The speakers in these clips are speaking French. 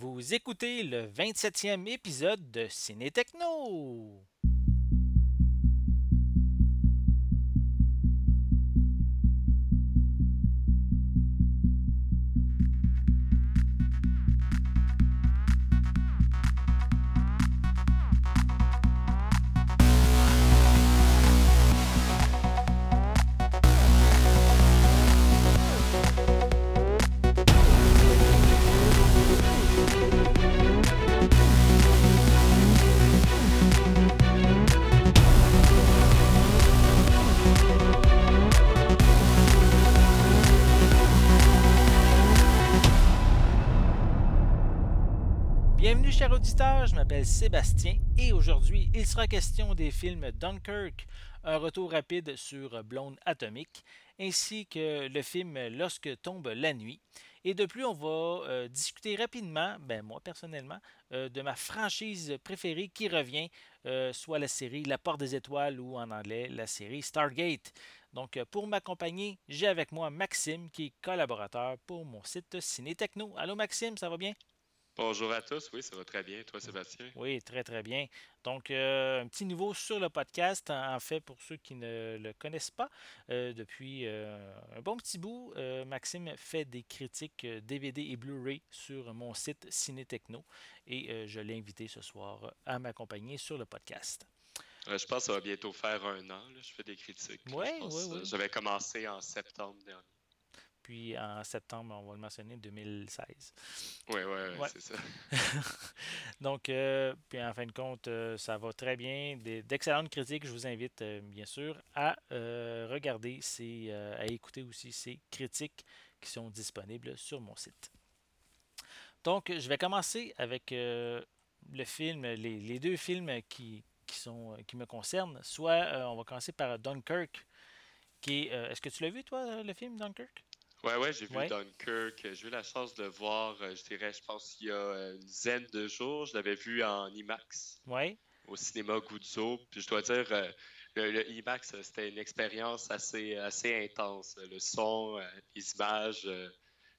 Vous écoutez le 27e épisode de Ciné Techno. M'appelle Sébastien et aujourd'hui il sera question des films Dunkirk, un retour rapide sur Blonde Atomique, ainsi que le film Lorsque tombe la nuit. Et de plus, on va euh, discuter rapidement, ben moi personnellement, euh, de ma franchise préférée qui revient, euh, soit la série La Porte des Étoiles ou en anglais la série Stargate. Donc pour m'accompagner, j'ai avec moi Maxime qui est collaborateur pour mon site Ciné Techno. Allô Maxime, ça va bien? Bonjour à tous, oui, ça va très bien. Toi, Sébastien? Oui, très très bien. Donc, euh, un petit nouveau sur le podcast, en fait, pour ceux qui ne le connaissent pas, euh, depuis euh, un bon petit bout, Maxime fait des critiques DVD et Blu-ray sur mon site Ciné Techno et je l'ai invité ce soir à m'accompagner sur le podcast. Je pense que ça va bientôt faire un an, là, je fais des critiques. Ouais, ouais, euh, ouais. J'avais commencé en septembre dernier. Puis en septembre, on va le mentionner, 2016. Oui, oui, ouais, Ouais. c'est ça. Donc, euh, puis en fin de compte, euh, ça va très bien. Des- D'excellentes critiques. Je vous invite, euh, bien sûr, à regarder, ces, à écouter aussi ces critiques qui sont disponibles sur mon site. Donc, je vais commencer avec le film, les, les deux films qui, qui, sont, qui me concernent. Soit, on va commencer par Dunkirk, qui est... Est-ce que tu l'as vu, toi, le film Dunkirk? Ouais, ouais, j'ai vu Ouais. Dunkirk. J'ai eu la chance de le voir, euh, je dirais, je pense, il y a une dizaine de jours. Je l'avais vu en IMAX au cinéma Guzzo. Puis je dois dire, euh, le, le IMAX, euh, c'était une expérience assez, assez intense. Le son, les images,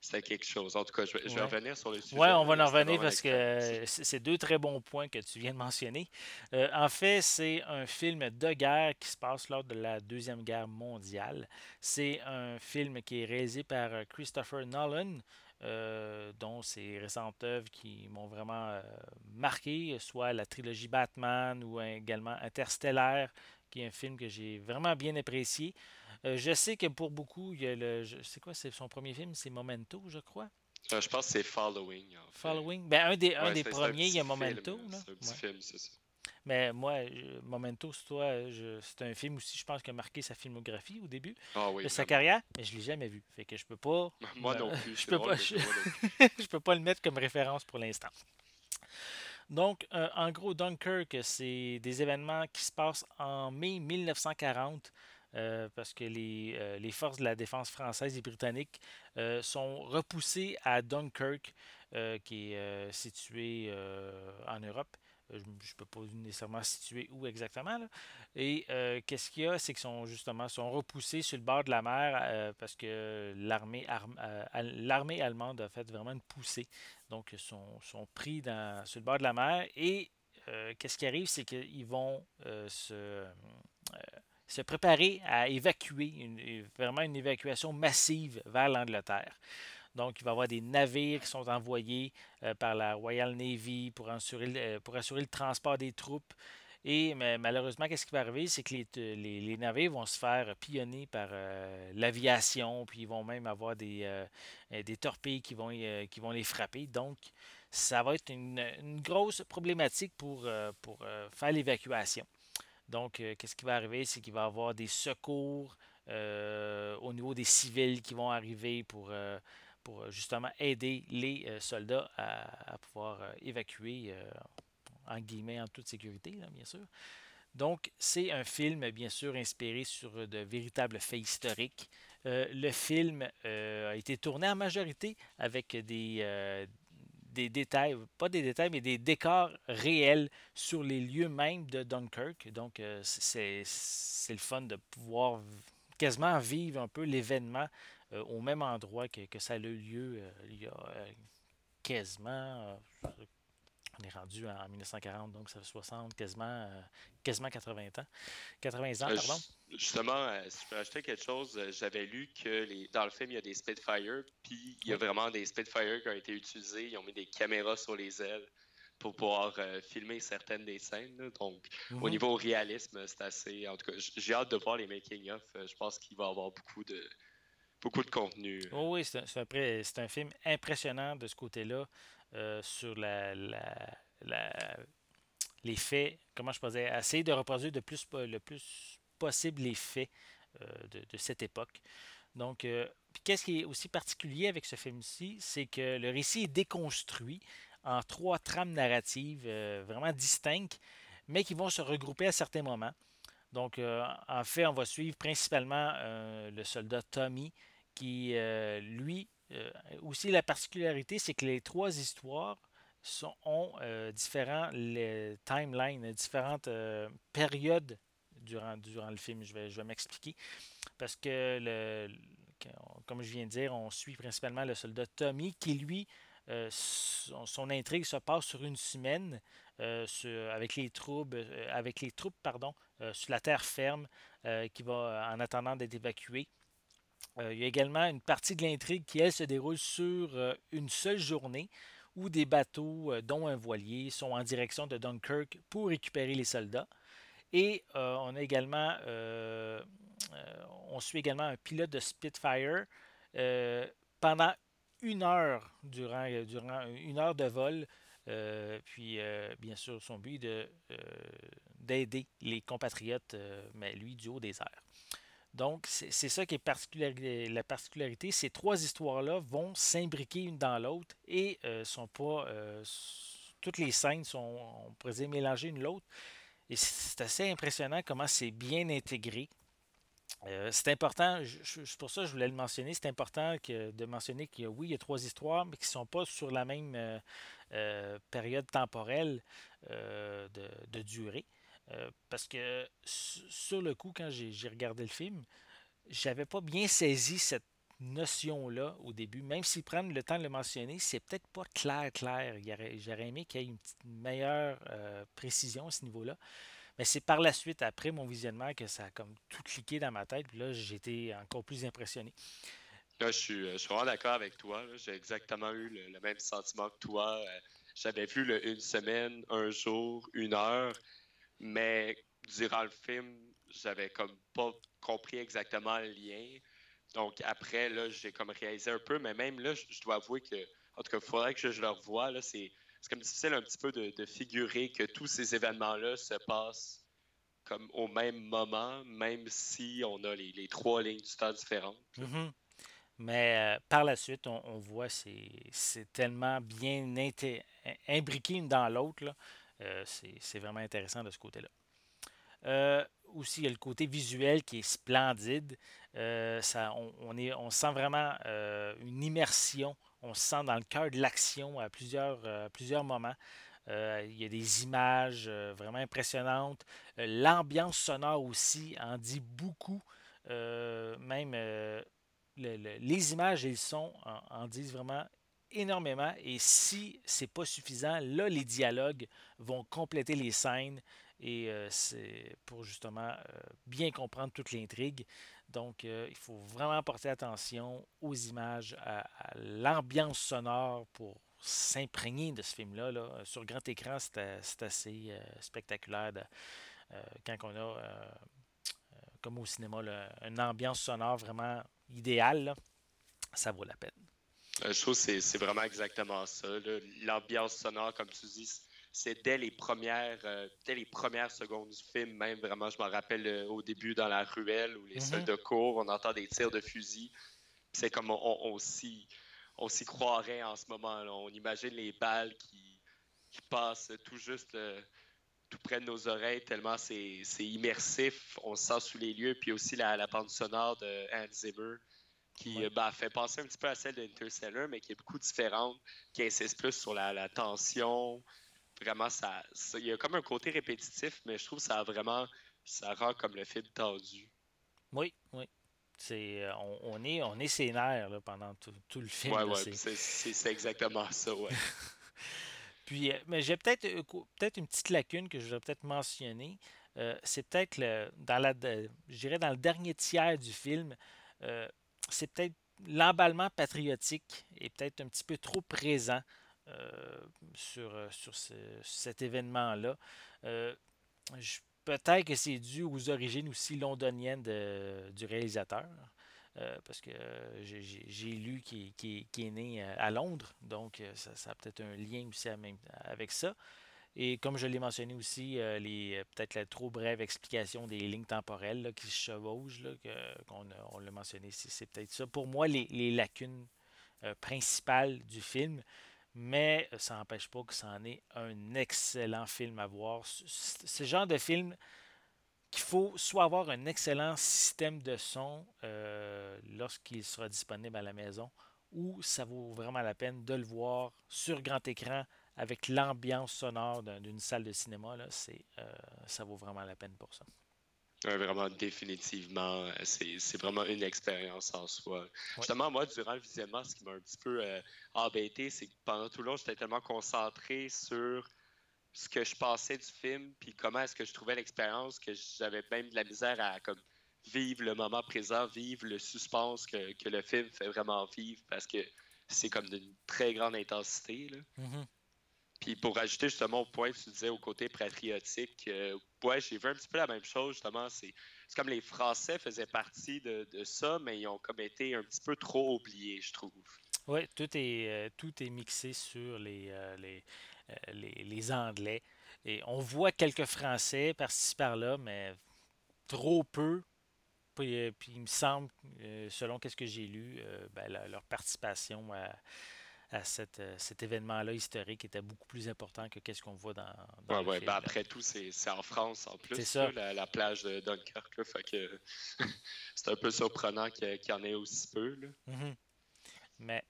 c'était quelque chose. En tout cas, je vais, je vais Ouais. revenir sur le sujet. Ouais, on va en revenir parce expérience. que c'est deux très bons points que tu viens de mentionner. Euh, en fait, c'est un film de guerre qui se passe lors de la Deuxième Guerre mondiale. C'est un film qui est réalisé par euh, Christopher Nolan, euh, dont ses récentes œuvres qui m'ont vraiment euh, marqué, soit la trilogie Batman ou euh, également Interstellar, qui est un film que j'ai vraiment bien apprécié. Euh, je sais que pour beaucoup, il y a le, c'est quoi, c'est son premier film, c'est Memento, je crois? Euh, je pense que c'est Following, en fait. Following? Ben, un des, un des premiers, il y a Memento. film, Là. C'est un petit Ouais. film, c'est ça. Mais moi, Memento, c'est toi, c'est un film aussi, je pense, qui a marqué sa filmographie au début Ah oui, de sa carrière, mais je l'ai jamais vu. Fait que je peux pas. Moi me- non plus, je peux pas, je peux pas le mettre comme référence pour l'instant. Donc, euh, en gros, Dunkirk, c'est des événements qui se passent en mai 1940, euh, parce que les, euh, les forces de la défense française et britannique sont repoussées à Dunkirk, qui est situé en Europe. Euh, Je ne peux pas nécessairement situer où exactement. Et euh, qu'est-ce qu'il y a, c'est qu'ils sont justement sont repoussés sur le bord de la mer euh, parce que l'armée arm- al- l'armée allemande a fait vraiment une poussée. Donc, ils sont, pris sur le bord de la mer. Et qu'est-ce qui arrive, c'est qu'ils vont se, préparer à évacuer, vraiment une évacuation massive vers l'Angleterre. Donc, il va y avoir des navires qui sont envoyés euh, par la Royal Navy pour assurer, le- euh, pour assurer le transport des troupes. Et malheureusement, qu'est-ce qui va arriver? C'est que les, les- navires vont se faire pillonner par euh, l'aviation, puis ils vont même avoir des, des torpilles qui vont, qui vont les frapper. Donc, ça va être une, grosse problématique pour, pour faire l'évacuation. Donc, qu'est-ce qui va arriver? C'est qu'il va y avoir des secours au niveau des civils qui vont arriver pour, pour euh, justement aider les euh, soldats à, pouvoir euh, évacuer, en guillemets, en toute sécurité, bien sûr. Donc, c'est un film, bien sûr, inspiré sur de véritables faits historiques. Le film a été tourné en majorité avec des, des détails, pas des détails, mais des décors réels sur les lieux même de Dunkirk. Donc, c'est le fun de pouvoir quasiment vivre un peu l'événement euh, au même endroit que, que ça a eu lieu euh, il y a euh, quasiment. on est rendu en 1940, donc ça fait 60, quasiment, quasiment 80 ans. 80 ans, pardon. Justement, si je peux ajouter quelque chose, j'avais lu que les, dans le film, il y a des Spitfire, puis il y a vraiment des Spitfire qui ont été utilisés. Ils ont mis des caméras sur les ailes pour pouvoir euh, filmer certaines des scènes. Donc, au mhm. niveau réalisme, c'est assez. En tout cas, j'ai hâte de voir les making-of. Je pense qu'il va y avoir beaucoup de, beaucoup de contenu. Oh oui, c'est un, film impressionnant de ce côté-là euh, sur la, la, les faits. Comment je posais Essayer de reproduire le plus possible les faits de, de, cette époque. Donc, qu'est-ce qui est aussi particulier avec ce film-ci, c'est que le récit est déconstruit en trois trames narratives euh, vraiment distinctes, mais qui vont se regrouper à certains moments. Donc, euh, en fait, on va suivre principalement euh, le soldat Tommy, qui, lui, aussi la particularité, c'est que les trois histoires ont différents les timelines, différentes périodes durant, le film. Je vais, m'expliquer. Parce que, comme je viens de dire, on suit principalement le soldat Tommy, qui, lui, euh, son, intrigue se passe sur une semaine euh, avec les troupes, euh, avec les troupes pardon, sur la terre ferme qui va en attendant d'être évacuée. Il y a également une partie de l'intrigue qui, elle, se déroule sur une seule journée où des bateaux, dont un voilier, sont en direction de Dunkirk pour récupérer les soldats. Et on a également, on suit également un pilote de Spitfire pendant une heure durant, euh, durant une heure de vol. Euh, puis, euh, bien sûr, son but de, d'aider les compatriotes, mais lui, du haut des airs. Donc, c'est, ça qui est la particularité. Ces trois histoires-là vont s'imbriquer une dans l'autre et sont pas. toutes les scènes sont, on pourrait dire, mélangées une l'autre. Et c'est assez impressionnant comment c'est bien intégré. Euh, c'est important, c'est pour ça que je voulais le mentionner, c'est important de mentionner qu'il y a, oui, il y a trois histoires, mais qui ne sont pas sur la même euh, euh, période temporelle de, durée. Parce que sur le coup, quand j'ai regardé le film, j'avais pas bien saisi cette notion-là au début. Même s'ils prennent le temps de le mentionner, c'est peut-être pas clair, clair. J'aurais aimé qu'il y ait une, meilleure précision à ce niveau-là. Mais c'est par la suite, après mon visionnement, que ça a comme tout cliqué dans ma tête. Puis là, été encore plus impressionné. Là, je suis, je suis vraiment d'accord avec toi. J'ai exactement eu le, même sentiment que toi. Euh, j'avais vu le, une semaine, un jour, une heure, mais durant le film, j'avais comme pas compris exactement le lien. Donc après, là, j'ai comme réalisé un peu, mais même là, je, dois avouer que, en tout cas, il faudrait que je, le revoie. Là, c'est c'est comme difficile un petit peu de, figurer que tous ces événements-là se passent comme au même moment, même si on a les, trois lignes du temps différentes. Mm-hmm. Mais euh, par la suite, on, voit c'est c'est tellement bien imbriqué une dans l'autre. Euh, c'est vraiment intéressant de ce côté-là. Euh, aussi, il y a le côté visuel qui est splendide. ça, on, est, on sent vraiment une immersion on se sent dans le cœur de l'action à plusieurs, euh, plusieurs moments. Euh, il y a des images euh, vraiment impressionnantes. L'ambiance sonore aussi en dit beaucoup. même les images et le son en, disent vraiment énormément. Et si c'est pas suffisant, là, les dialogues vont compléter les scènes et c'est pour justement bien comprendre toute l'intrigue. Donc, euh, il faut vraiment porter attention aux images, à, l'ambiance sonore pour s'imprégner de ce film-là. Là. Sur grand écran, c'est assez euh, spectaculaire euh, quand on a, comme au cinéma, une ambiance sonore vraiment idéale. ça vaut la peine. Je trouve que c'est vraiment exactement ça. L'ambiance sonore, comme tu dis, c'est dès les premières euh, dès les premières secondes du film même vraiment je me rappelle euh, au début dans la ruelle où les mm soldats courent on entend des tirs de fusil. C'est comme on, s'y croirait en ce moment -là. on imagine les balles qui, qui passent tout juste euh, tout près de nos oreilles tellement c'est immersif. On se sent sous les lieux. Puis aussi la, la bande sonore de Hans Zimmer qui bah, fait penser un petit peu à celle d'Interstellar, mais qui est beaucoup différente, qui insiste plus sur la, la tension, vraiment, ça, il y a comme un côté répétitif, mais je trouve que ça a vraiment, ça rend comme le film tendu. Oui, oui. C'est, on, est, on est pendant tout, le film. Ouais, ouais, c'est exactement ça, ouais. Puis, mais j'ai peut-être peut-être une petite lacune que je voudrais peut-être mentionner. c'est peut-être dans la, je dirais dans le dernier tiers du film, c'est peut-être l'emballement patriotique est peut-être un petit peu trop présent euh, sur, euh, sur cet événement-là. Euh, peut-être que c'est dû aux origines aussi londoniennes du réalisateur. parce que j'ai lu qu'il qui, est né à Londres, donc ça, a peut-être un lien aussi avec ça. Et comme je l'ai mentionné aussi, les peut-être la trop brève explication des lignes temporelles qui se chevauchent, qu'on on l'a mentionné, c'est peut-être ça. Pour moi, les, lacunes principales du film, mais euh, ça n'empêche pas que ça en est un excellent film à voir. Le genre de film qu'il faut soit avoir un excellent système de son euh, lorsqu'il sera disponible à la maison, ou ça vaut vraiment la peine de le voir sur grand écran avec l'ambiance sonore d'une salle de cinéma. Là, euh, ça vaut vraiment la peine pour ça vraiment, définitivement, euh, c'est vraiment une expérience en soi. Justement, moi, durant le visionnement, ce qui m'a un petit peu euh, embêté, c'est que pendant tout le long, j'étais tellement concentré sur ce que je pensais du film, puis comment est-ce que je trouvais l'expérience, que j'avais même de la misère à comme, vivre le moment présent, vivre le suspense que, que le film fait vraiment vivre, parce que c'est comme d'une très grande intensité. Là. Mm-hmm. Puis pour ajouter justement au point que tu disais au côté patriotique, euh, ouais, j'ai vu un petit peu la même chose justement. C'est comme les Français faisaient partie de, ça, mais ils ont comme été un petit peu trop oubliés, je trouve. Oui, tout est, euh, tout est mixé sur les, euh, les, les, Anglais. Et on voit quelques Français par-ci par-là, mais trop peu. Puis, il me semble, selon ce que j'ai lu, ben, leur participation à à euh, cet événement-là historique était beaucoup plus important que qu'est-ce qu'on voit dans, dans ouais, ben après tout, c'est en France en plus, ça. la, plage de Dunkerque. c'est un peu surprenant qu'il y, en ait aussi peu. Mm-hmm. Mais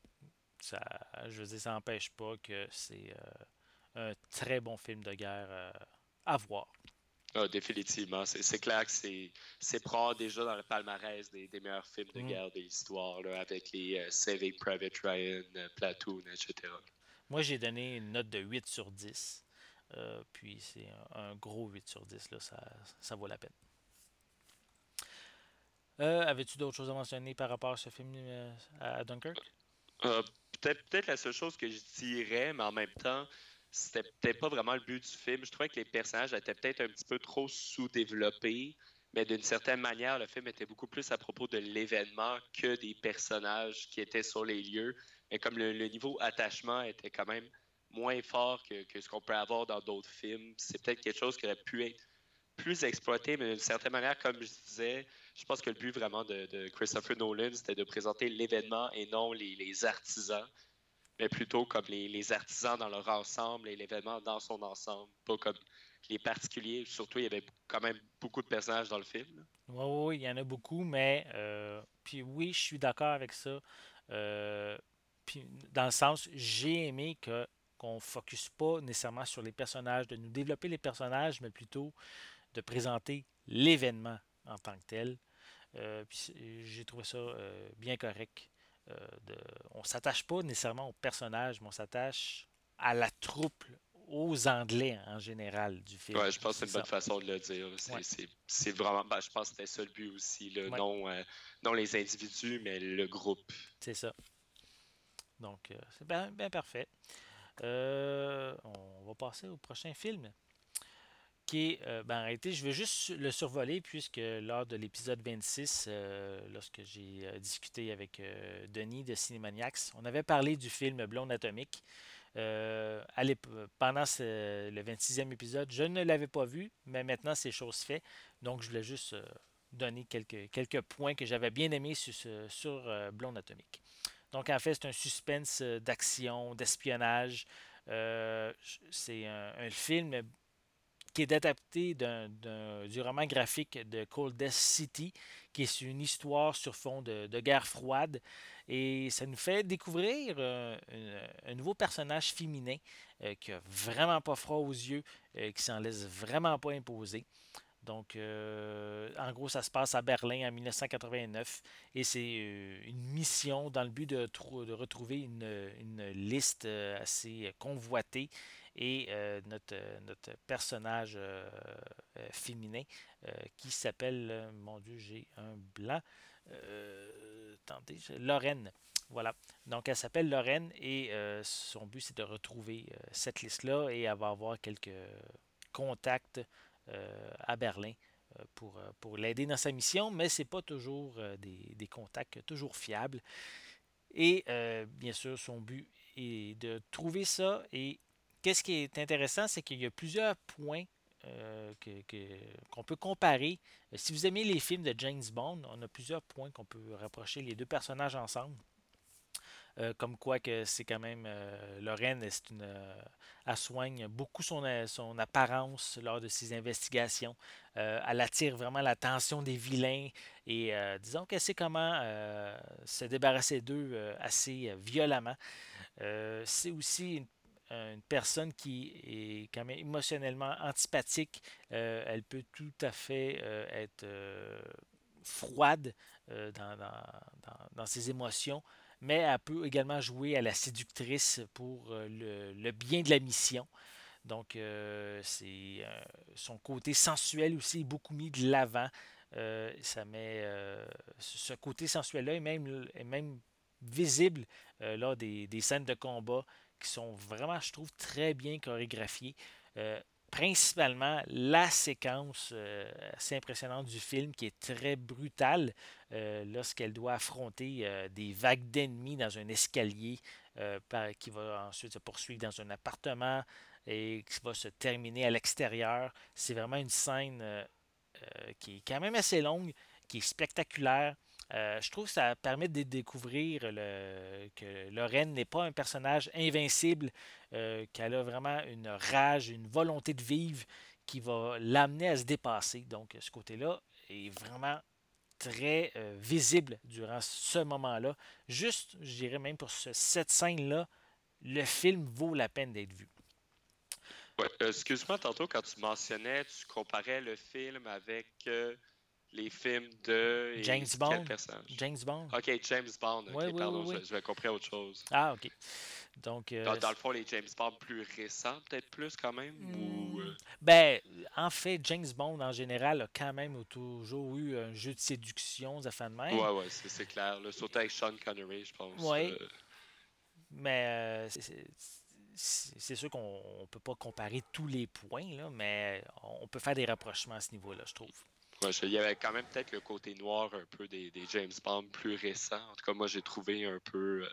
ça, je veux dire, ça n'empêche pas que c'est euh, un très bon film de guerre euh, à voir. Ah, définitivement. C'est clair que c'est propre déjà dans le palmarès des, meilleurs films de mm. guerre de l'histoire, avec les euh, Saving Private Ryan, euh, Platoon, etc. Moi, j'ai donné une note de 8 sur 10. Euh, puis c'est un, gros 8 sur 10. Là, ça, ça vaut la peine. Avais-tu d'autres choses à mentionner par rapport à ce film à Dunkirk? Peut-être la seule chose que je dirais, mais en même temps, c'était peut-être pas vraiment le but du film. Je trouvais que les personnages étaient peut-être un petit peu trop sous-développés, mais d'une certaine manière, le film était beaucoup plus à propos de l'événement que des personnages qui étaient sur les lieux. Mais comme le, niveau attachement était quand même moins fort que, ce qu'on peut avoir dans d'autres films, c'est peut-être quelque chose qui aurait pu être plus exploité, mais d'une certaine manière, comme je disais, je pense que le but vraiment de, Christopher Nolan, c'était de présenter l'événement et non les artisans mais plutôt comme les, artisans dans leur ensemble et l'événement dans son ensemble, pas comme les particuliers. Surtout, il y avait quand même beaucoup de personnages dans le film. Oui, oui, il y en a beaucoup, mais euh, puis oui, je suis d'accord avec ça. Euh, puis dans le sens, j'ai aimé que qu'on ne focus pas nécessairement sur les personnages, de nous développer les personnages, mais plutôt de présenter l'événement en tant que tel. Euh, j'ai trouvé ça bien correct. Euh, de, on s'attache pas nécessairement au personnage, mais on s'attache à la troupe, aux Anglais en général du film. Ouais, je pense que c'est une bonne façon de le dire. C'est vraiment, ben, je pense que c'était ça le but aussi, non, euh, non les individus, mais le groupe. C'est ça. Donc, euh, c'est bien, bien parfait. on va passer au prochain film euh, ben, en réalité, je vais juste le survoler puisque lors de l'épisode 26, euh, lorsque j'ai euh, discuté avec Denis de Cinemaniacs, on avait parlé du film Blonde Atomique. pendant le 26e épisode, je ne l'avais pas vu, mais maintenant c'est chose faite. Donc je voulais juste donner quelques, points que j'avais bien aimés sur, sur Blonde Atomique. Donc en fait, c'est un suspense d'action, d'espionnage. c'est un, film qui est adapté du roman graphique de Cold Death City, qui est une histoire sur fond de, guerre froide. Et ça nous fait découvrir euh, un, nouveau personnage féminin euh, qui a vraiment pas froid aux yeux, euh, qui s'en laisse vraiment pas imposer. Donc, en gros, ça se passe à Berlin en 1989 et c'est une mission dans le but de, de retrouver une, une, liste assez convoitée et notre, notre, personnage féminin qui s'appelle, mon Dieu, j'ai un blanc, attendez, Lorraine. Voilà. Donc, elle s'appelle Lorraine et euh, son but, c'est de retrouver euh, cette liste-là et elle va avoir quelques contacts euh, à Berlin pour, pour l'aider dans sa mission, mais ce n'est pas toujours des, des, contacts toujours fiables. Et bien sûr, son but est de trouver ça. Et qu'est-ce qui est intéressant, c'est qu'il y a plusieurs points qu'on peut comparer. Si vous aimez les films de James Bond, on a plusieurs points qu'on peut rapprocher les deux personnages ensemble. Euh, comme quoi que c'est quand même euh, Lorraine, euh, elle soigne beaucoup son, son apparence lors de ses investigations. elle attire vraiment l'attention des vilains et disons qu'elle sait comment se débarrasser d'eux assez violemment. c'est aussi une, personne qui est quand même émotionnellement antipathique. elle peut tout à fait être froide dans, ses émotions mais elle peut également jouer à la séductrice pour euh, le, bien de la mission. Donc, euh, c'est euh, son côté sensuel aussi est beaucoup mis de l'avant. ça met ce côté sensuel-là est même, est même visible lors des, scènes de combat qui sont vraiment, je trouve, très bien chorégraphiées principalement la séquence euh, assez impressionnante du film qui est très brutale euh, lorsqu'elle doit affronter euh, des vagues d'ennemis dans un escalier qui va ensuite se poursuivre dans un appartement et qui va se terminer à l'extérieur. C'est vraiment une scène qui est quand même assez longue, qui est spectaculaire. Euh, je trouve que ça permet de découvrir que Lorraine n'est pas un personnage invincible, euh, qu'elle a vraiment une rage, une volonté de vivre qui va l'amener à se dépasser. Donc, ce côté-là est vraiment très euh, visible durant ce moment-là. Juste, je dirais même pour cette scène-là, le film vaut la peine d'être vu. Excuse-moi, tantôt, quand tu mentionnais, tu comparais le film avec les films de. James Bond. James Bond. Ok, James Bond. pardon, je, vais compris autre chose. Ah, ok. Donc, euh, dans, le fond, les James Bond plus récents, peut-être plus quand même ou... Euh? Ben, en fait, James Bond en général a quand même toujours eu un jeu de séduction, de fin de même. Ouais, ouais, c'est clair. Le Surtout avec Sean Connery, je pense. Oui. Euh. Mais c'est sûr qu'on ne peut pas comparer tous les points, là, mais on peut faire des rapprochements à ce niveau-là, je trouve il y avait quand même peut-être le côté noir un peu des, James Bond plus récents. En tout cas, moi, j'ai trouvé un peu euh,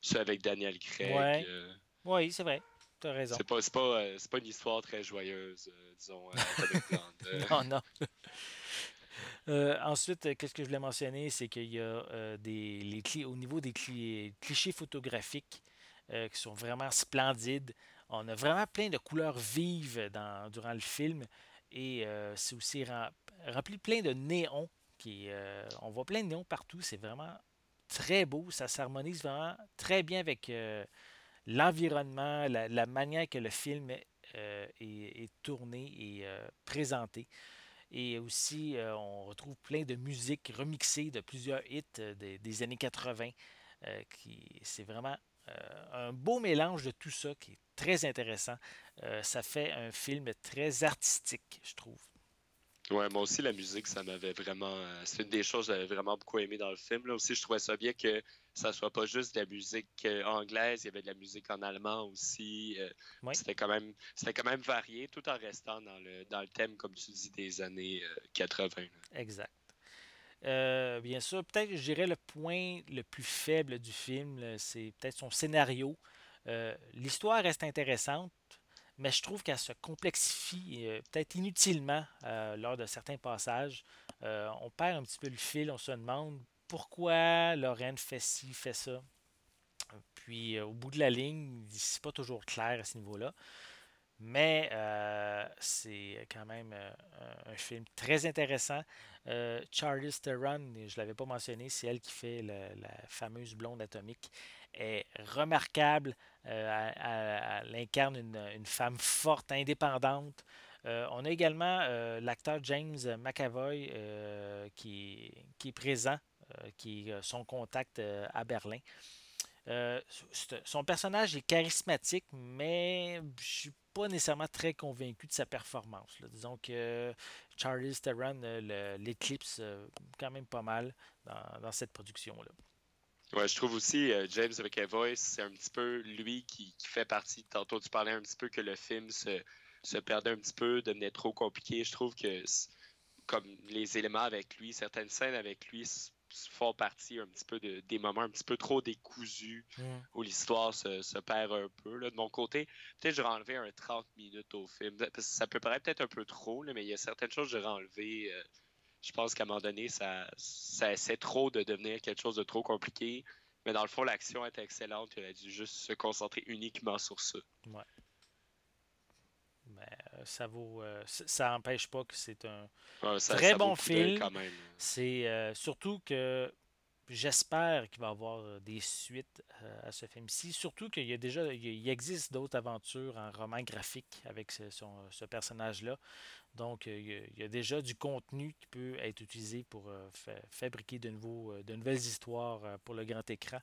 ça avec Daniel Craig. Euh. Oui, c'est vrai. Tu as raison. C'est pas, pas, euh, pas, une histoire très joyeuse, disons, non, non. ensuite, qu'est-ce que je voulais mentionner, c'est qu'il y a des les au niveau des clichés photographiques qui sont vraiment splendides. On a vraiment plein de couleurs vives dans, durant le film. Et c'est aussi rempli plein de néons. Qui, euh, on voit plein de néons partout. C'est vraiment très beau. Ça s'harmonise vraiment très bien avec euh, l'environnement, la, manière que le film euh, est, tourné et présenté. Et aussi, on retrouve plein de musiques remixées de plusieurs hits des, années 80. qui, c'est vraiment un beau mélange de tout ça qui est très intéressant. ça fait un film très artistique, je trouve. Ouais, moi aussi, la musique, ça m'avait vraiment. Euh, c'est une des choses que j'avais vraiment beaucoup aimé dans le film. Là aussi, je trouvais ça bien que ça soit pas juste de la musique euh, anglaise, il y avait de la musique en allemand aussi. Euh, c'était quand même c'était quand même varié, tout en restant dans le, dans le thème, comme tu dis, des années 80. Exact. bien sûr, peut-être je dirais le point le plus faible du film, c'est peut-être son scénario. L'histoire reste intéressante, mais je trouve qu'elle se complexifie euh, peut-être inutilement euh, lors de certains passages. Euh, on perd un petit peu le fil, on se demande pourquoi Lorraine fait ci, fait ça. Puis au bout de la ligne, c'est pas toujours clair à ce niveau-là. Mais c'est quand même un film très intéressant. Charlie Theron, je ne l'avais pas mentionné, c'est elle qui fait la fameuse blonde atomique est remarquable. Euh, elle, incarne une, femme forte, indépendante. on a également l'acteur James McAvoy qui, est présent, qui son contact à Berlin. son personnage est charismatique, mais je suis pas nécessairement très convaincu de sa performance. Disons que Charlie Theron l'éclipse quand même pas mal dans cette production-là. Ouais, je trouve aussi euh, James McAvoy, c'est un petit peu lui qui, fait partie. Tantôt, tu parlais un petit peu que le film se, se perdait un petit peu, devenait trop compliqué. Je trouve que, comme les éléments avec lui, certaines scènes avec lui font partie un petit peu de, des moments un petit peu trop décousus mm. où l'histoire se, perd un peu. De mon côté, peut-être j'aurais enlevé un 30 minutes au film. ça peut paraître peut-être un peu trop, mais il y a certaines choses que j'aurais enlevé. Euh, je pense qu'à un moment donné, ça, ça essaie trop de devenir quelque chose de trop compliqué. Mais dans le fond, l'action est excellente. Il a dû juste se concentrer uniquement sur ça. Ouais. Mais euh, ça vaut. Euh, ça n'empêche pas que c'est un très bon film. C'est euh, surtout que J'espère qu'il va y avoir euh, des suites euh, à ce film-ci. Surtout qu'il y a déjà, il existe d'autres aventures en roman graphique avec ce, personnage-là. Donc, il y, a, déjà du contenu qui peut être utilisé pour euh, fabriquer de, nouvelles histoires pour le grand écran.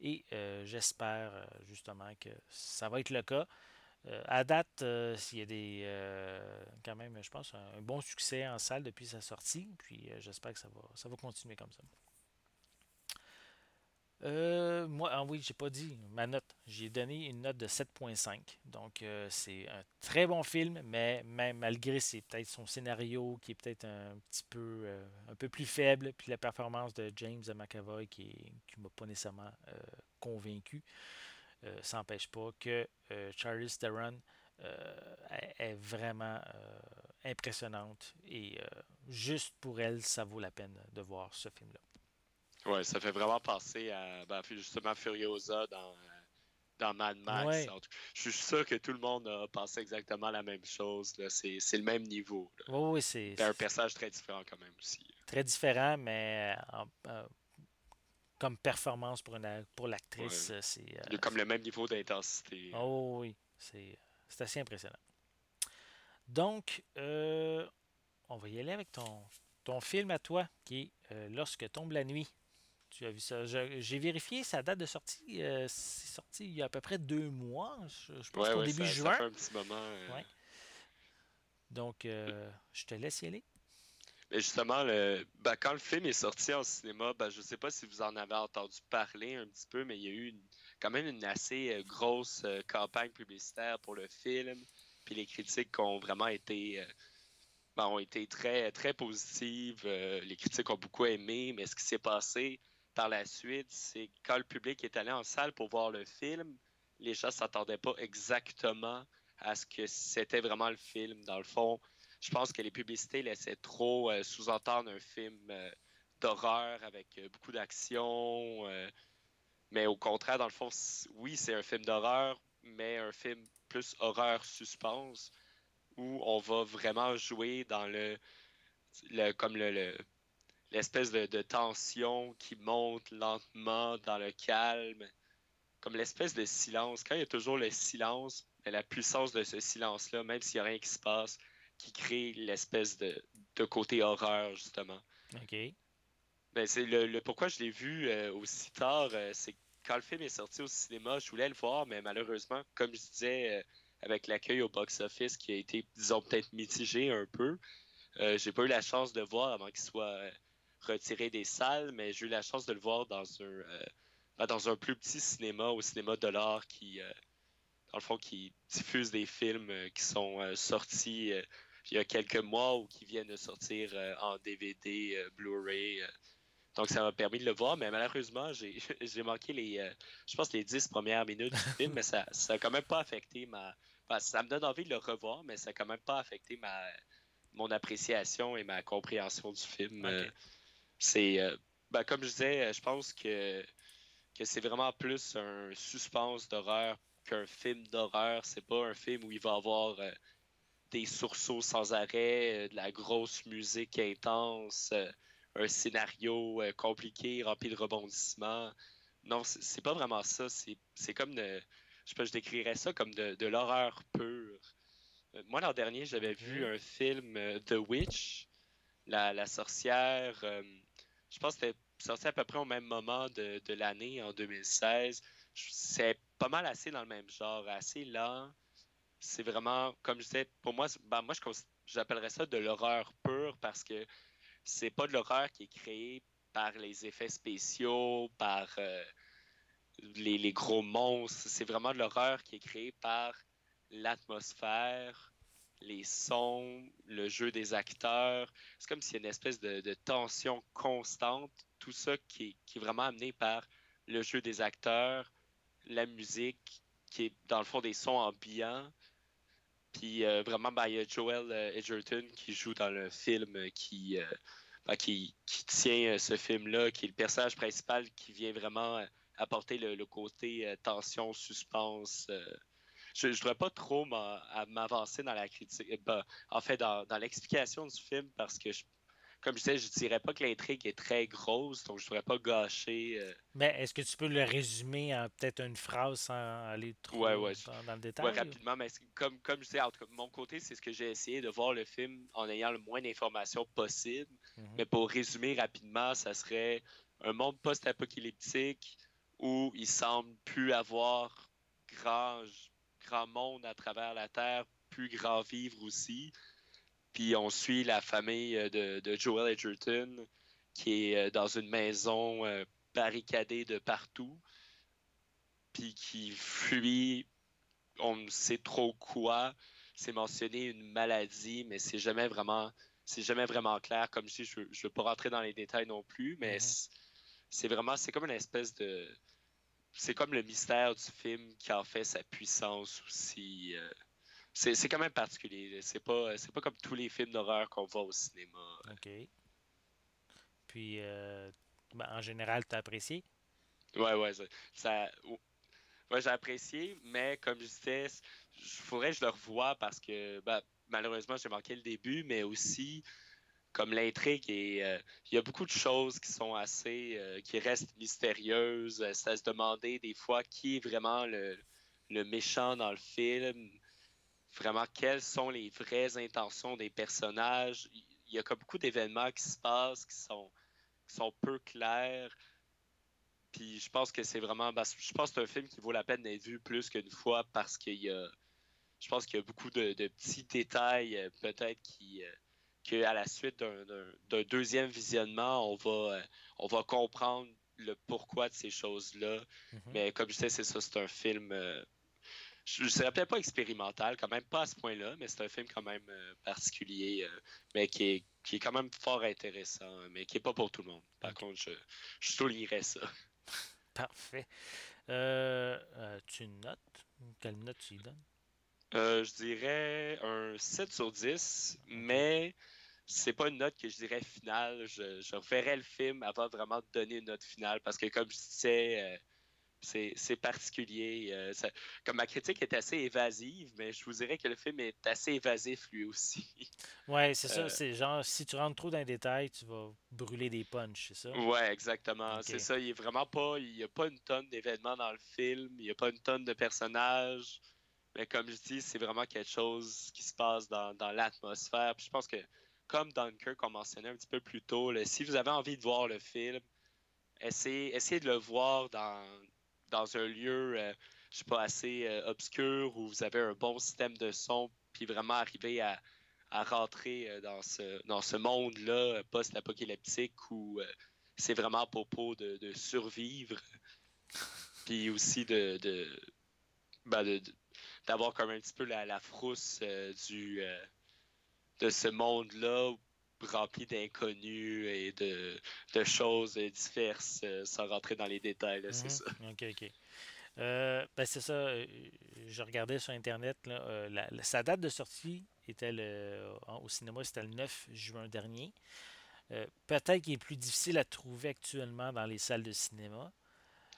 Et j'espère justement que ça va être le cas. à date, il y a des quand même, je pense, un, bon succès en salle depuis sa sortie. Puis j'espère que ça va continuer comme ça. Euh, moi, ah oui, j'ai pas dit ma note. J'ai donné une note de 7.5. Donc, euh, c'est un très bon film, mais même malgré c'est peut-être son scénario qui est peut-être un petit peu euh, un peu plus faible, puis la performance de James McAvoy qui ne m'a pas nécessairement convaincu, ça n'empêche pas que Charlie Theron est vraiment impressionnante et juste pour elle, ça vaut la peine de voir ce film-là. Ouais, ça fait vraiment penser à ben, justement Furiosa dans, dans Mad Max. Je suis sûr que tout le monde a pensé exactement la même chose. C'est le même niveau. Oui, c'est. un personnage très différent quand même aussi. Très différent, mais euh, comme performance pour, pour l'actrice, c'est. Euh, comme le même niveau d'intensité. Oh oui, c'est assez impressionnant. Donc, euh, on va y aller avec ton, ton film à toi, qui est Lorsque tombe la nuit tu as vu ça? J'ai vérifié sa date de sortie. Euh, c'est sorti il y a à peu près deux mois. Je, pense qu'au début juin. Ça fait un petit moment. Euh. Donc, euh, je te laisse y aller. Mais justement, le, ben, quand le film est sorti en cinéma, ben, je ne sais pas si vous en avez entendu parler un petit peu, mais il y a eu quand même une assez grosse campagne publicitaire pour le film. Puis les critiques ont vraiment été, ben, ont été très, très positives. les critiques ont beaucoup aimé, mais ce qui s'est passé, par la suite, c'est quand le public est allé en salle pour voir le film, les gens ne s'attendaient pas exactement à ce que c'était vraiment le film. Dans le fond, je pense que les publicités laissaient trop euh, sous-entendre un film euh, d'horreur avec euh, beaucoup d'action. mais au contraire, dans le fond, oui, c'est un film d'horreur, mais un film plus horreur-suspense où on va vraiment jouer dans le, le comme le l'espèce de, tension qui monte lentement dans le calme, comme l'espèce de silence. Quand il y a toujours le silence, la puissance de ce silence-là, même s'il n'y a rien qui se passe, qui crée l'espèce de, côté horreur, justement. OK. Ben, c'est le, pourquoi je l'ai vu euh, aussi tard, euh, c'est quand le film est sorti au cinéma, je voulais le voir, mais malheureusement, comme je disais, euh, avec l'accueil au box-office qui a été, disons, peut-être mitigé un peu, j'ai pas eu la chance de voir avant qu'il soit retiré des salles, mais j'ai eu la chance de le voir dans un, euh, ben, dans un plus petit cinéma, au cinéma de l'art, qui, euh, dans le fond, qui diffuse des films euh, qui sont sortis il y a quelques mois ou qui viennent de sortir en DVD, Blu-ray. Donc, ça m'a permis de le voir, mais malheureusement, j'ai manqué les, je pense, les dix premières minutes du film, mais ça n'a quand même pas affecté ma. ça me donne envie de le revoir, mais ça n'a quand même pas affecté ma, mon appréciation et ma compréhension du film. C'est, euh, ben, comme je disais, je pense que, que c'est vraiment plus un suspense d'horreur qu'un film d'horreur. C'est pas un film où il va y avoir euh, des sursauts sans arrêt, euh, de la grosse musique intense, un scénario compliqué, rempli de rebondissements. Non, c'est pas vraiment ça. C'est comme de. Je, sais pas, je décrirais ça comme de, de l'horreur pure. moi, l'an dernier, j'avais vu un film The Witch, la, sorcière. Je pense que c'était sorti à peu près au même moment de, l'année, en 2016. C'est pas mal assez dans le même genre, assez lent. C'est vraiment, comme je disais, pour moi, ben, moi j'appellerais ça de l'horreur pure parce que c'est pas de l'horreur qui est créée par les effets spéciaux, par euh, les, gros monstres. C'est vraiment de l'horreur qui est créée par l'atmosphère, les sons, le jeu des acteurs. C'est comme s'il y a une espèce de, tension constante. Tout ça qui qui est vraiment amené par le jeu des acteurs, la musique, qui est dans le fond des sons ambiants. Puis euh, vraiment, ben, il y a Joel euh, Edgerton qui joue dans le film qui, euh, ben, qui, tient ce film-là, qui est le personnage principal qui vient vraiment apporter le, côté tension, suspense. Je ne voudrais pas trop m'avancer dans la critique, ben, en fait, dans, dans l'explication du film parce que je comme je disais, je dirais pas que l'intrigue est très grosse, donc je ne voudrais pas gâcher. Euh, mais est-ce que tu peux le résumer en peut-être une phrase sans aller trop dans, le détail? Oui, rapidement, mais comme, comme je disais, de mon côté, c'est ce que j'ai essayé de voir le film en ayant le moins d'informations possible. Mhm. Mais pour résumer rapidement, ça serait un monde post-apocalyptique où il semble plus avoir grand, grand monde à travers la Terre, plus grand vivre aussi. Puis on suit la famille euh, de, Joel Edgerton qui est euh, dans une maison euh, barricadée de partout, puis qui fuit, on ne sait trop quoi. C'est mentionné une maladie, mais c'est jamais vraiment, c'est jamais vraiment clair. Comme je dis, je, ne veux pas rentrer dans les détails non plus, mais mm-hmm. c'est vraiment, c'est comme une espèce de, c'est comme le mystère du film qui en fait sa puissance aussi c'est quand même particulier. C'est pas, pas comme tous les films d'horreur qu'on voit au cinéma. OK. Puis, euh, ben, en général, tu as apprécié? Ouais, ouais. Ça, j'ai apprécié, mais comme je disais, il faudrait que je le revoie parce que ben, malheureusement, j'ai manqué le début, mais aussi comme l'intrigue et euh, il y a beaucoup de choses qui sont assez euh, qui restent mystérieuses. Ça se demandait des fois qui est vraiment le, méchant dans le film vraiment quelles sont les vraies intentions des personnages. Il y a comme beaucoup d'événements qui se passent qui sont, qui sont peu clairs. Puis je pense que c'est vraiment. Ben, je pense que c'est un film qui vaut la peine d'être vu plus qu'une fois parce qu'il y a. Je pense qu'il y a beaucoup de, petits détails, euh, peut-être qui. Euh, qu'à la suite d'un deuxième visionnement, on va, euh, on va comprendre le pourquoi de ces choses-là. Mm-hmm. Mais comme je sais, c'est ça, c'est un film je ne serais peut-être pas expérimental, quand même pas à ce point-là, mais c'est un film quand même euh, particulier, euh, mais qui est, qui est quand même fort intéressant, mais qui n'est pas pour tout le monde. Par contre, je, je soulignerais ça. Parfait. Euh, tu notes? Quelle note tu y donnes? Je dirais un 7 sur 10, mais c'est pas une note que je dirais finale. Je, je reverrai le film avant vraiment de donner une note finale parce que, comme je disais c'est particulier. Euh, comme ma critique est assez évasive, mais je vous dirais que le film est assez évasif lui aussi. Ouais, c'est ça. Euh. C'est genre, si tu rentres trop dans les détails, tu vas brûler des punches, c'est ça? Ouais, exactement. C'est ça. Il est vraiment pas. Il n'y a pas une tonne d'événements dans le film. Il n'y a pas une tonne de personnages. Mais comme je dis, c'est vraiment quelque chose qui se passe dans, l'atmosphère. je pense que, comme Dunkirk, on mentionnait un petit peu plus tôt, si vous avez envie de voir le film, essayez, essayez de le voir dans, dans un lieu, euh, je sais pas, assez euh, obscur où vous avez un bon système de son, puis vraiment arriver à, rentrer euh, dans ce, dans ce monde-là post-apocalyptique où c'est vraiment à propos de, survivre, puis aussi de, ben, de, d'avoir comme un petit peu la, frousse du de ce monde-là rempli d'inconnus et de, choses diverses sans rentrer dans les détails, c'est mhm. ça. OK, OK. Euh, ben c'est ça, euh, je regardais sur Internet, euh, sa date de sortie était au cinéma, c'était le 9 juin dernier. Peut-être qu'il est plus difficile à trouver actuellement dans les salles de cinéma.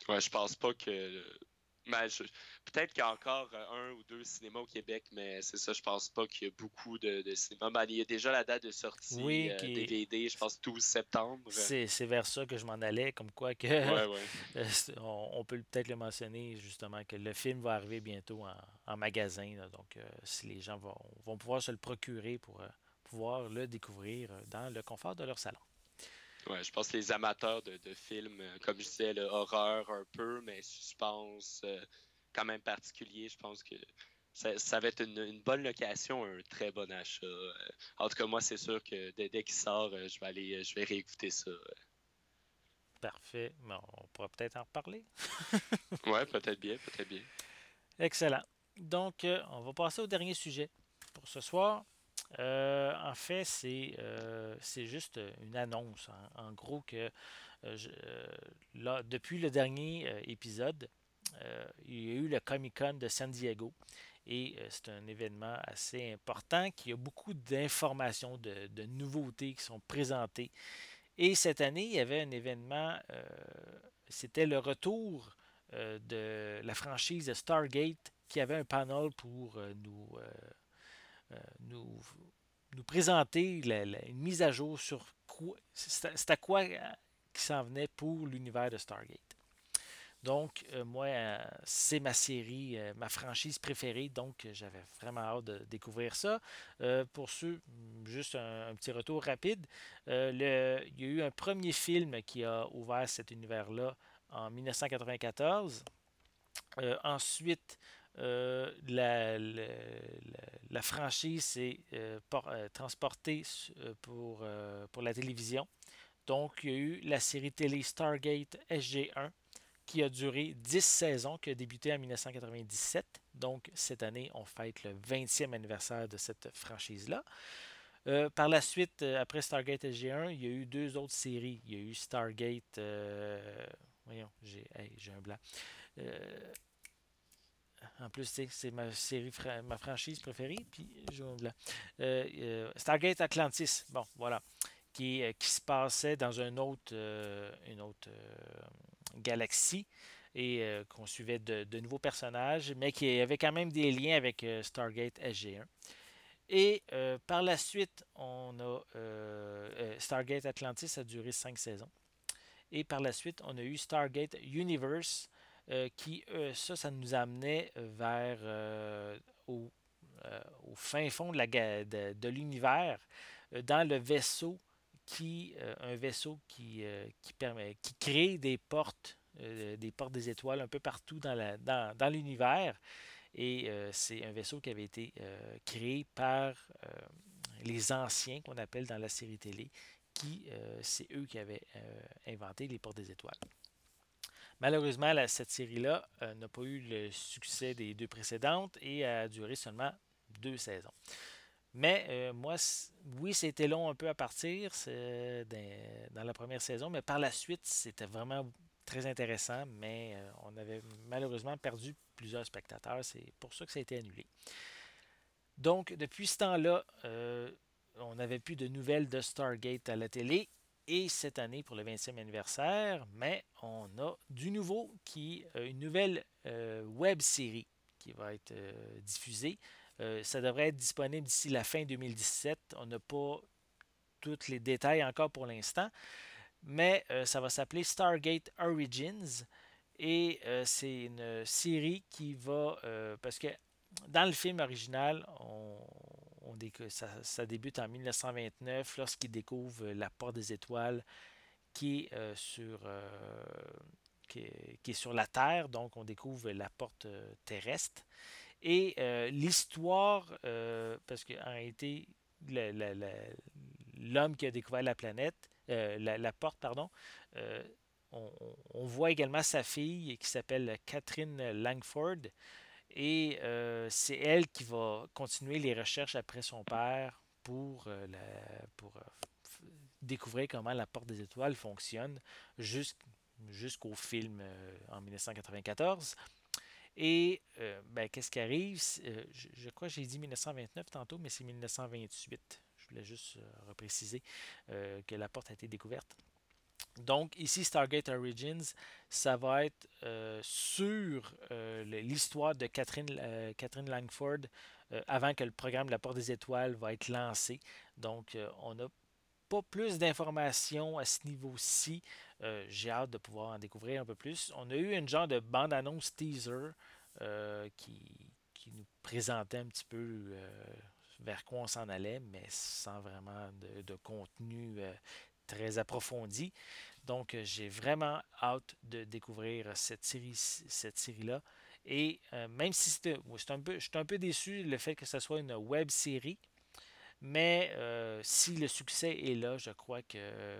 Ouais, je pense pas que Ben, peut-être qu'il y a encore euh, un ou deux cinémas au Québec, mais c'est ça, je pense pas qu'il y a beaucoup de, de cinémas. Ben, il y a déjà la date de sortie oui, euh, DVD, je pense 12 septembre. C'est, vers ça que je m'en allais, comme quoi que on, peut peut-être le mentionner justement que le film va arriver bientôt en, magasin. donc si les gens vont, vont, pouvoir se le procurer pour pouvoir le découvrir dans le confort de leur salon. Ouais, je pense que les amateurs de, films, euh, comme je disais, le horreur un peu, mais suspense euh, quand même particulier, je pense que ça, va être une, bonne location, un très bon achat. Euh, en tout cas, moi, c'est sûr que dès, qu'il sort, je vais aller, je vais réécouter ça. Parfait. on pourra peut-être en reparler. ouais, peut-être bien, peut-être bien. Excellent. Donc, on va passer au dernier sujet pour ce soir. Euh, en fait, c'est euh, juste une annonce. En, gros, que euh, là, depuis le dernier épisode, il y a eu le Comic Con de San Diego. Et c'est un événement assez important qui a beaucoup d'informations, de, de, nouveautés qui sont présentées. Et cette année, il y avait un événement, c'était le retour de la franchise Stargate qui avait un panel pour nous nous, nous présenter une mise à jour sur quoi, c'est à quoi euh, qui s'en venait pour l'univers de Stargate. Donc, euh, moi, c'est ma série, ma franchise préférée, donc j'avais vraiment hâte de découvrir ça. pour ceux, juste un, petit retour rapide, il y a eu un premier film qui a ouvert cet univers-là en 1994. ensuite, euh, la, franchise s'est euh, euh, transportée pour, pour la télévision. Donc, il y a eu la série télé Stargate SG1 qui a duré 10 saisons, qui a débuté en 1997. Donc, cette année, on fête le 20e anniversaire de cette franchise-là. par la suite, après Stargate SG1, il y a eu deux autres séries. Il y a eu Stargate. voyons, j'ai un blanc. En plus, c'est ma série, ma franchise préférée. Euh, euh, Stargate Atlantis. Bon, voilà. Qui, euh, se passait dans une autre, galaxie et qu'on suivait de, nouveaux personnages, mais qui avait quand même des liens avec Stargate SG1. Et par la suite, on a Stargate Atlantis a duré cinq saisons. Et par la suite, on a eu Stargate Universe qui, euh, ça, ça nous amenait vers euh, au, fin fond de, l'univers, dans le vaisseau qui, un vaisseau qui, qui, permet, qui crée des portes, des portes des étoiles un peu partout dans, la, dans, dans l'univers. Et c'est un vaisseau qui avait été créé par les anciens qu'on appelle dans la série télé, qui c'est eux qui avaient inventé les portes des étoiles. Malheureusement, cette série-là euh, n'a pas eu le succès des deux précédentes et a duré seulement deux saisons. Mais euh, moi, oui, c'était long un peu à partir dans, la première saison, mais par la suite, c'était vraiment très intéressant, mais euh, on avait malheureusement perdu plusieurs spectateurs. C'est pour ça que ça a été annulé. Donc, depuis ce temps-là, on n'avait plus de nouvelles de Stargate à la télé et cette année pour le 20e anniversaire, mais on a du nouveau qui euh, une nouvelle euh, web série qui va être euh, diffusée. ça devrait être disponible d'ici la fin 2017. On n'a pas tous les détails encore pour l'instant, mais ça va s'appeler Stargate Origins et c'est une série qui va parce que dans le film original, on, ça, débute en 1929 lorsqu'il découvre la porte des étoiles qui est, euh, sur, euh, qui, est, sur la Terre. Donc, on découvre la porte euh, terrestre. Et l'histoire, parce qu'en réalité, l'homme qui a découvert la planète, la, porte, pardon, on, on, voit également sa fille qui s'appelle Catherine Langford. Et euh, c'est elle qui va continuer les recherches après son père pour, euh, pour euh, découvrir comment la porte des étoiles fonctionne jusqu'au film en 1994. Et ben, qu'est-ce qui arrive? Je, crois que j'ai dit 1929 tantôt, mais c'est 1928. Je voulais juste repréciser que la porte a été découverte. Donc, ici, Stargate Origins, ça va être sur l'histoire de Catherine, Catherine Langford avant que le programme la Porte des Étoiles va être lancé. Donc, on n'a pas plus d'informations à ce niveau-ci. J'ai hâte de pouvoir en découvrir un peu plus. On a eu une genre de bande-annonce teaser qui, nous présentait un petit peu vers quoi on s'en allait, mais sans vraiment de, contenu très approfondi. Donc, j'ai vraiment hâte de découvrir cette série, cette série-là. Et même si peu, je suis un peu déçu le fait que ce soit une web série, mais si le succès est là, je crois que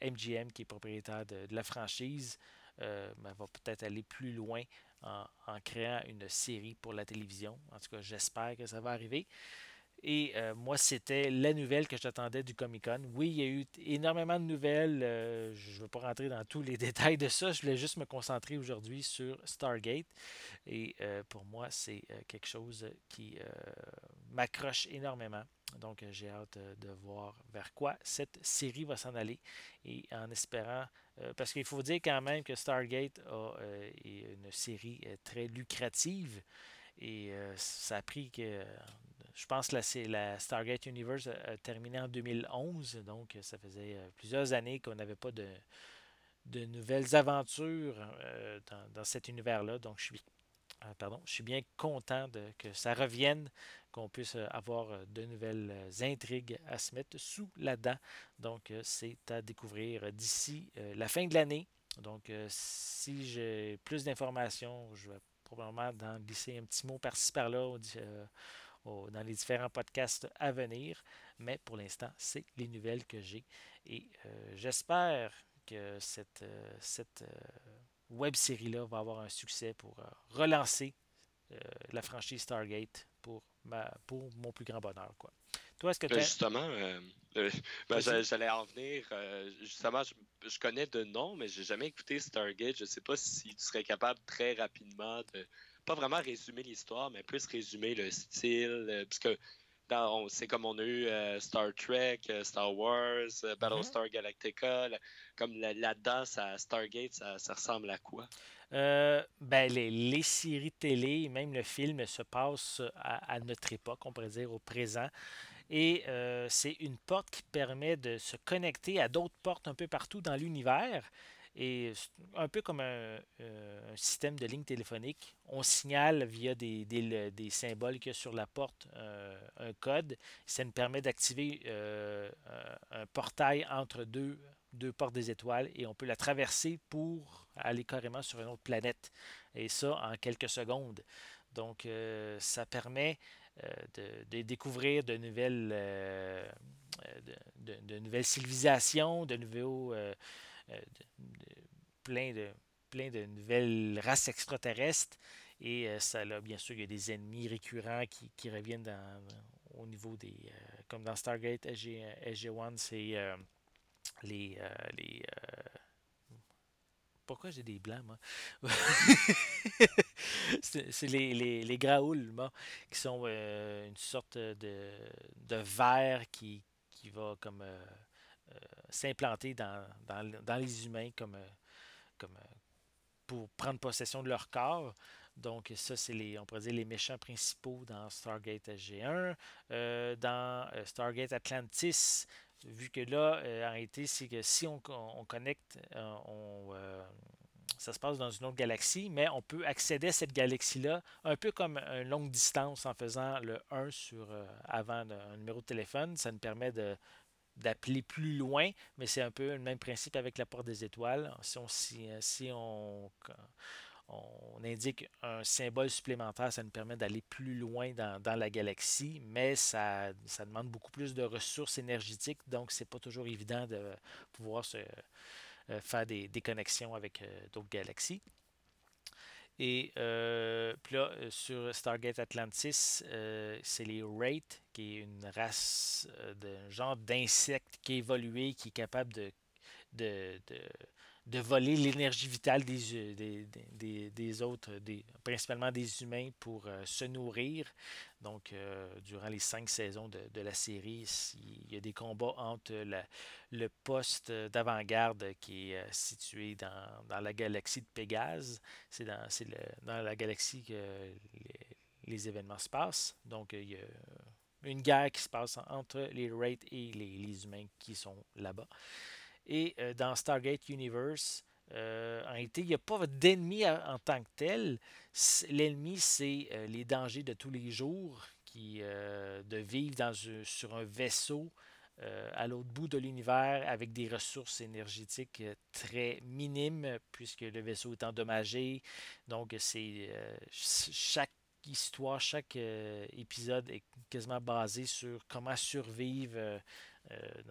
MGM, qui est propriétaire de, la franchise, ben, va peut-être aller plus loin en, créant une série pour la télévision. En tout cas, j'espère que ça va arriver. Et euh, moi, c'était la nouvelle que j'attendais du Comic Con. Oui, il y a eu énormément de nouvelles. Euh, je ne veux pas rentrer dans tous les détails de ça. Je voulais juste me concentrer aujourd'hui sur Stargate. Et euh, pour moi, c'est quelque chose qui m'accroche énormément. Donc, j'ai hâte de voir vers quoi cette série va s'en aller. Et en espérant, parce qu'il faut dire quand même que Stargate est une série très lucrative. Et ça a pris que je pense que la, Stargate Universe a, terminé en 2011, donc ça faisait euh, plusieurs années qu'on n'avait pas de, de, nouvelles aventures euh, dans, cet univers-là. Donc je suis, euh, pardon, je suis bien content de, que ça revienne, qu'on puisse avoir de nouvelles intrigues à se mettre sous la dent. Donc c'est à découvrir d'ici la fin de l'année. Donc si j'ai plus d'informations, je vais probablement en glisser un petit mot par-ci par-là dans les différents podcasts à venir. Mais pour l'instant, c'est les nouvelles que j'ai. Et euh, j'espère que cette, euh, cette euh, web série-là va avoir un succès pour relancer la franchise Stargate pour, ma, pour mon plus grand bonheur. Quoi. Toi, est-ce que ben, Justement, ben, j'allais en venir. justement, je, connais de nom, mais j'ai jamais écouté Stargate. Je ne sais pas si tu serais capable très rapidement de pas vraiment résumer l'histoire, mais plus résumer le style. Euh, puisque c'est comme on a eu euh, Star Trek, euh, Star Wars, Battlestar mm-hmm. Galactica. comme là-dedans, Stargate, ça, ressemble à quoi? ben, les, séries télé, même le film, se passe à, notre époque, on pourrait dire au présent. Et c'est une porte qui permet de se connecter à d'autres portes un peu partout dans l'univers. Et un peu comme un, euh, système de ligne téléphonique, on signale via des, des, symboles qu'il y a sur la porte euh, un code. Ça nous permet d'activer euh, un portail entre deux, deux portes des étoiles et on peut la traverser pour aller carrément sur une autre planète. Et ça en quelques secondes. Donc, ça permet de, découvrir de nouvelles, de, nouvelles civilisations, de nouveaux euh, plein, de, plein de nouvelles races extraterrestres. Et euh, ça, là, bien sûr, il y a des ennemis récurrents qui, qui reviennent dans, au niveau des. Euh, comme dans Stargate SG, SG1, c'est les. les pourquoi j'ai des blancs, moi? C'est les, les, les Graouls, moi, qui sont une sorte de, de verre qui, qui va comme s'implanter dans, dans, les humains comme, euh, comme euh, pour prendre possession de leur corps. Donc, ça, c'est les, on pourrait dire les méchants principaux dans Stargate SG1. dans Stargate Atlantis, vu que là, en réalité, c'est que si on, on connecte, on, ça se passe dans une autre galaxie, mais on peut accéder à cette galaxie-là un peu comme une longue distance en faisant le 1 sur avant un numéro de téléphone. Ça nous permet de d'appeler plus loin, mais c'est un peu le même principe avec la porte des étoiles. Si on, si, on, on indique un symbole supplémentaire, ça nous permet d'aller plus loin dans, la galaxie, mais ça, ça, demande beaucoup plus de ressources énergétiques, donc c'est pas toujours évident de pouvoir se, euh, faire des, des, connexions avec euh, d'autres galaxies. Et euh, puis là, euh, sur Stargate Atlantis, euh, c'est les Wraith, qui est une race d'un genre d'insecte qui est évolué, qui est capable de, de, de voler l'énergie vitale des, des, des, autres, des, principalement des humains, pour se nourrir. Donc, durant les cinq saisons de, de, la série, il y a des combats entre le poste d'avant-garde qui est situé dans, dans, la galaxie de Pégase. C'est dans, dans la galaxie que les, les événements se passent. Donc, il y a une guerre qui se passe entre les Wraiths et les, humains qui sont là-bas. Et euh, dans Stargate Universe, euh, en réalité, il n'y a pas d'ennemi en tant que tel. L'ennemi, c'est euh, les dangers de tous les jours, qui, de vivre dans, sur un vaisseau à l'autre bout de l'univers avec des ressources énergétiques très minimes, puisque le vaisseau est endommagé. Donc, c'est chaque histoire, chaque euh, épisode est quasiment basé sur comment survivre euh, euh,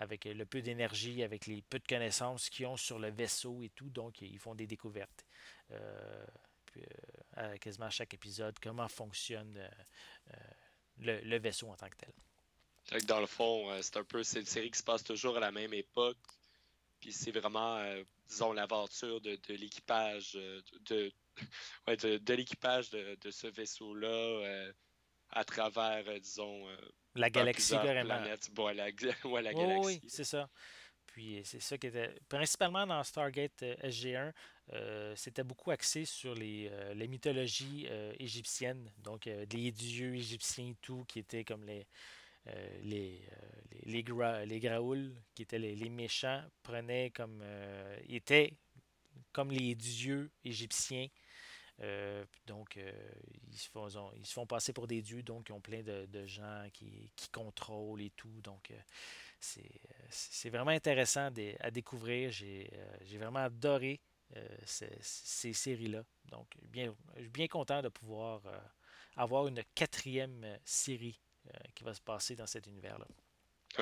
avec le peu d'énergie, avec les peu de connaissances qu'ils ont sur le vaisseau et tout. Donc, ils font des découvertes. quasiment à chaque épisode, comment fonctionne le, vaisseau en tant que tel. Dans le fond, c'est un peu une série qui se passe toujours à la même époque. Puis c'est vraiment, disons, l'aventure de, l'équipage, de, l'équipage de, ce vaisseau-là euh, à travers, euh, disons, euh, la galaxie carrément. la, la galaxie. oui, c'est ça. Puis c'est ça qui était. Principalement dans Stargate SG1, c'était beaucoup axé sur les, les mythologies égyptiennes. Donc les dieux égyptiens et tout, qui étaient comme les. les, les, les, Graouls, qui étaient les, méchants, prenaient comme. étaient comme les dieux égyptiens euh, donc, euh, ils, se font, ils, se font, passer pour des dieux, donc ils ont plein de, gens qui, contrôlent et tout. Donc, euh, c'est vraiment intéressant à découvrir. J'ai vraiment adoré ces, séries-là. Donc, bien, je suis bien content de pouvoir avoir une quatrième série qui va se passer dans cet univers-là.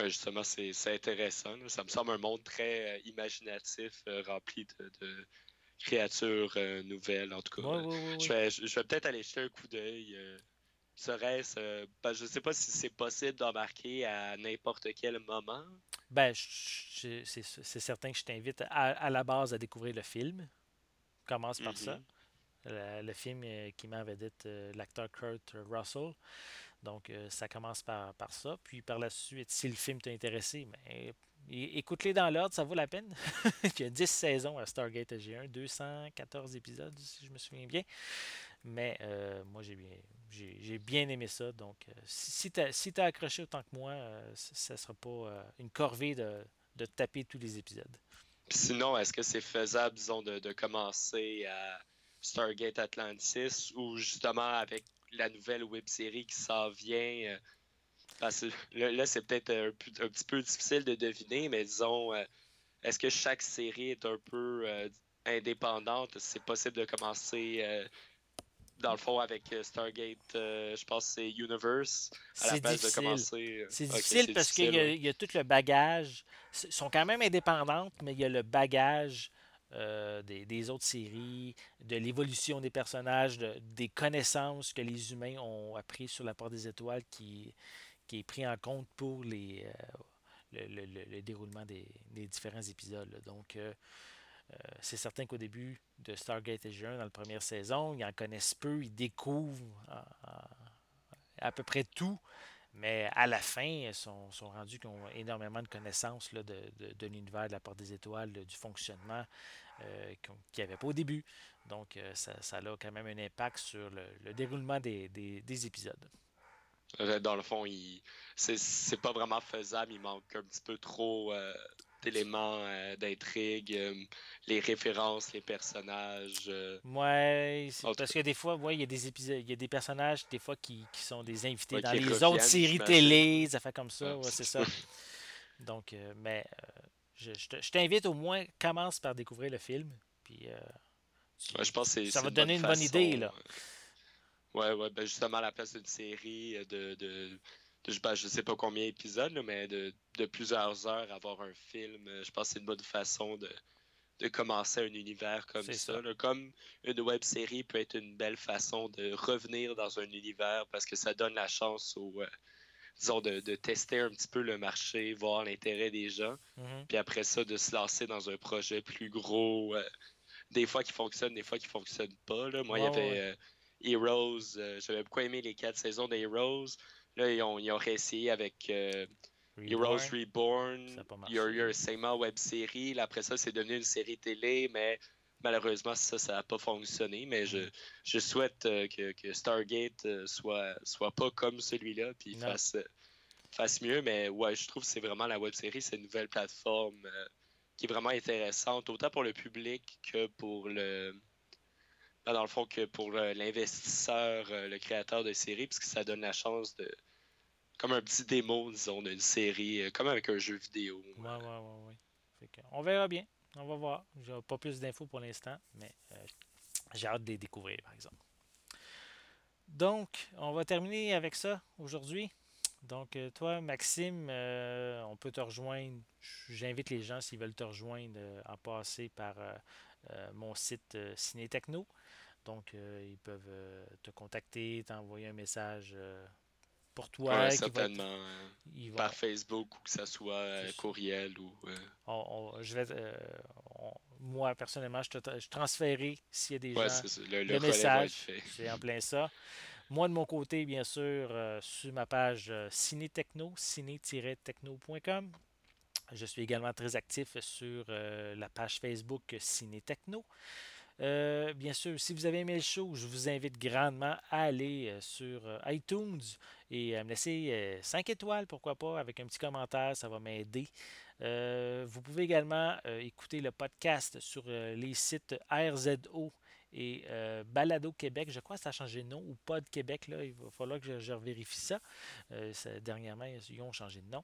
Justement, c'est intéressant. Ça me semble un monde très imaginatif, rempli de créatures euh, nouvelles, en tout cas. je vais, peut-être aller jeter un coup d'œil. Euh, serait-ce. Euh, ben, je ne sais pas si c'est possible d'embarquer à n'importe quel moment. Ben, c'est certain que je t'invite à, la base à découvrir le film. Commence par ça. Mm-hmm. Le, film qui m'a vedette l'acteur Kurt Russell. Donc, ça commence par, par ça. Puis par la suite, si le film t'a intéressé, mais Écoute-les dans l'ordre, ça vaut la peine. Il y a 10 saisons à Stargate SG1, 214 épisodes, si je me souviens bien. Mais euh, moi, j'ai bien, j'ai, bien aimé ça. Donc, euh, si tu as, si accroché autant que moi, euh, ça ne sera pas une corvée de, taper tous les épisodes. Sinon, est-ce que c'est faisable, disons, de, de commencer à Stargate Atlantis ou justement avec la nouvelle web série qui s'en vient là, c'est peut-être un, petit peu difficile de deviner, mais disons, euh, est-ce que chaque série est un peu euh, indépendante? C'est possible de commencer, euh, dans le fond, avec Stargate, je pense que c'est Universe, à la place de commencer. C'est difficile parce qu'il y, a tout le bagage. Ils sont quand même indépendantes, mais il y a le bagage. des, autres séries, de l'évolution des personnages, des connaissances que les humains ont appris sur la porte des étoiles qui, qui est pris en compte pour les, euh, le, déroulement des, différents épisodes. Donc, euh, euh, c'est certain qu'au début de Stargate SG1, dans la première saison, ils en connaissent peu, ils découvrent à peu près tout. Mais à la fin, ils sont, rendus qu'ils ont énormément de connaissances là, de, l'univers de la porte des étoiles, du fonctionnement qu'il n'y avait pas au début. Donc, ça, a quand même un impact sur le, déroulement des, épisodes. Euh, dans le fond, il... c'est pas vraiment faisable. Il manque un petit peu trop euh, d'éléments euh, d'intrigue, les références, les personnages. Ouais, parce que des fois, ouais, il y a des épisodes, il y a des personnages des fois qui, qui sont des invités dans les autres séries télé, ça fait comme ça, ouais, c'est ça. Donc, mais je, je t'invite au moins, commence par découvrir le film, puis je pense ça va te donner une bonne idée là. Ouais, ouais, ben justement, à la place d'une série euh, de, de, de ben, je sais pas combien d'épisodes, mais de, de, plusieurs heures, avoir un film, euh, je pense que c'est une bonne façon de, de commencer un univers comme ça. Comme une web série peut être une belle façon de revenir dans un univers parce que ça donne la chance aux, euh, disons, de, tester un petit peu le marché, voir l'intérêt des gens. Mhm. Puis après ça, de se lancer dans un projet plus gros. des fois qui fonctionne, des fois qui fonctionne pas. Là. Moi, il y avait Heroes. J'avais beaucoup aimé les quatre saisons d'Heroes. Là, ils ont, ils ont réessayé avec Heroes Reborn. Il y a eu un segment web série. après ça, c'est devenu une série télé, mais malheureusement, ça, ça n'a pas fonctionné. Mais je, mm. je souhaite euh, que, Stargate euh, soit, soit pas comme celui-là, puis fasse, fasse mieux. Mais ouais, je trouve que c'est vraiment la web série, c'est une nouvelle plateforme euh, qui est vraiment intéressante, autant pour le public que pour le. Ben, dans le fond, que pour l'investisseur, le créateur de série, puisque ça donne la chance de comme un petit démo, disons, d'une série, euh, comme avec un jeu vidéo. Ouais, ouais, ouais. on verra bien. On va voir. J'ai pas plus d'infos pour l'instant, mais euh, j'ai hâte de les découvrir, par exemple. Donc, on va terminer avec ça aujourd'hui. Donc, euh, toi, Maxime, on peut te rejoindre. J'invite les gens, s'ils veulent te rejoindre, à passer par mon site Ciné Techno. Donc, ils peuvent te contacter, t'envoyer un message pour toi. certainement. Euh, par Facebook ou que ce soit euh, courriel ou. Euh, je vais, moi, personnellement, je, te, je transférerai s'il y a des gens. Le, message. C'est en plein ça. Moi, de mon côté, bien sûr, sur ma page Ciné Techno, ciné-techno.com. Je suis également très actif sur la page Facebook Ciné Techno. Euh, bien sûr, si vous avez aimé le show, je vous invite grandement à aller euh, sur euh, iTunes et à me laisser 5 étoiles, pourquoi pas, avec un petit commentaire, ça va m'aider. vous pouvez également écouter le podcast sur les sites RZO et Balado Québec. Je crois que ça a changé de nom ou Pod Québec. Là. Il va falloir que je, vérifie ça. Dernièrement, ils ont changé de nom.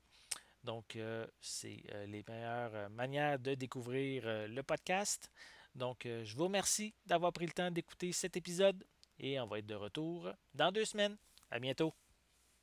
Donc, c'est les meilleures manières de découvrir le podcast. Donc, euh, je vous remercie d'avoir pris le temps d'écouter cet épisode et on va être de retour dans deux semaines. À bientôt.